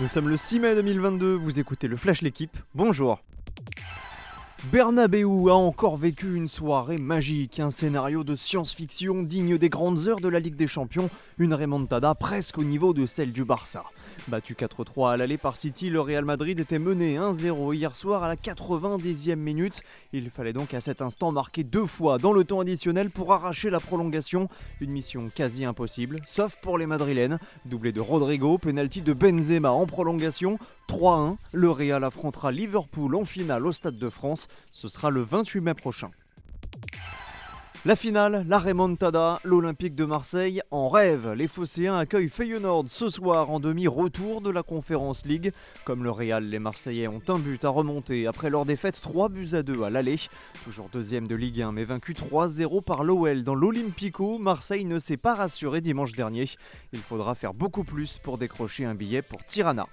Nous sommes le 6 mai 2022, vous écoutez le Flash L'équipe, bonjour Bernabeu a encore vécu une soirée magique, un scénario de science-fiction digne des grandes heures de la Ligue des Champions, une remontada presque au niveau de celle du Barça. Battu 4-3 à l'aller par City, le Real Madrid était mené 1-0 hier soir à la 90e minute. Il fallait donc à cet instant marquer deux fois dans le temps additionnel pour arracher la prolongation, une mission quasi impossible, sauf pour les Madrilènes. Doublé de Rodrigo, penalty de Benzema en prolongation, 3-1. Le Real affrontera Liverpool en finale au Stade de France. Ce sera le 28 mai prochain. La finale, la remontada, l'Olympique de Marseille en rêve. Les Phocéens accueillent Feyenoord ce soir en demi-retour de la Conférence League. Comme le Real, les Marseillais ont un but à remonter après leur défaite 3 buts à 2 à l'aller. Toujours deuxième de Ligue 1 mais vaincu 3-0 par l'OL dans l'Olympico, Marseille ne s'est pas rassuré dimanche dernier. Il faudra faire beaucoup plus pour décrocher un billet pour Tirana.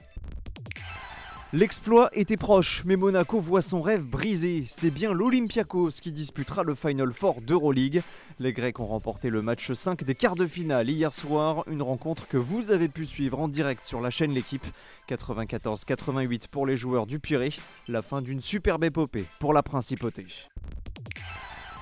L'exploit était proche, mais Monaco voit son rêve brisé. C'est bien l'Olympiakos qui disputera le Final Four d'Euroleague. Les Grecs ont remporté le match 5 des quarts de finale hier soir, une rencontre que vous avez pu suivre en direct sur la chaîne L'équipe. 94-88 pour les joueurs du Pirée, la fin d'une superbe épopée pour la principauté.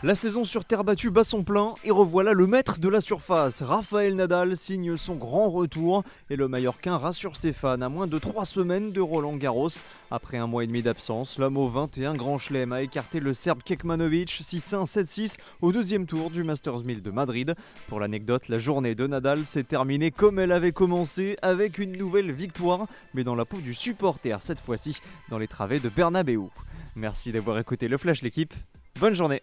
La saison sur terre battue bat son plein et revoilà le maître de la surface. Raphaël Nadal signe son grand retour et le Mallorquin rassure ses fans à moins de 3 semaines de Roland Garros. Après un mois et demi d'absence, l'homme au 21 Grand Chelem a écarté le Serbe Kekmanovic 6-1, 7-6 au deuxième tour du Masters 1000 de Madrid. Pour l'anecdote, la journée de Nadal s'est terminée comme elle avait commencé avec une nouvelle victoire, mais dans la peau du supporter cette fois-ci, dans les travées de Bernabeu. Merci d'avoir écouté le Flash l'équipe. Bonne journée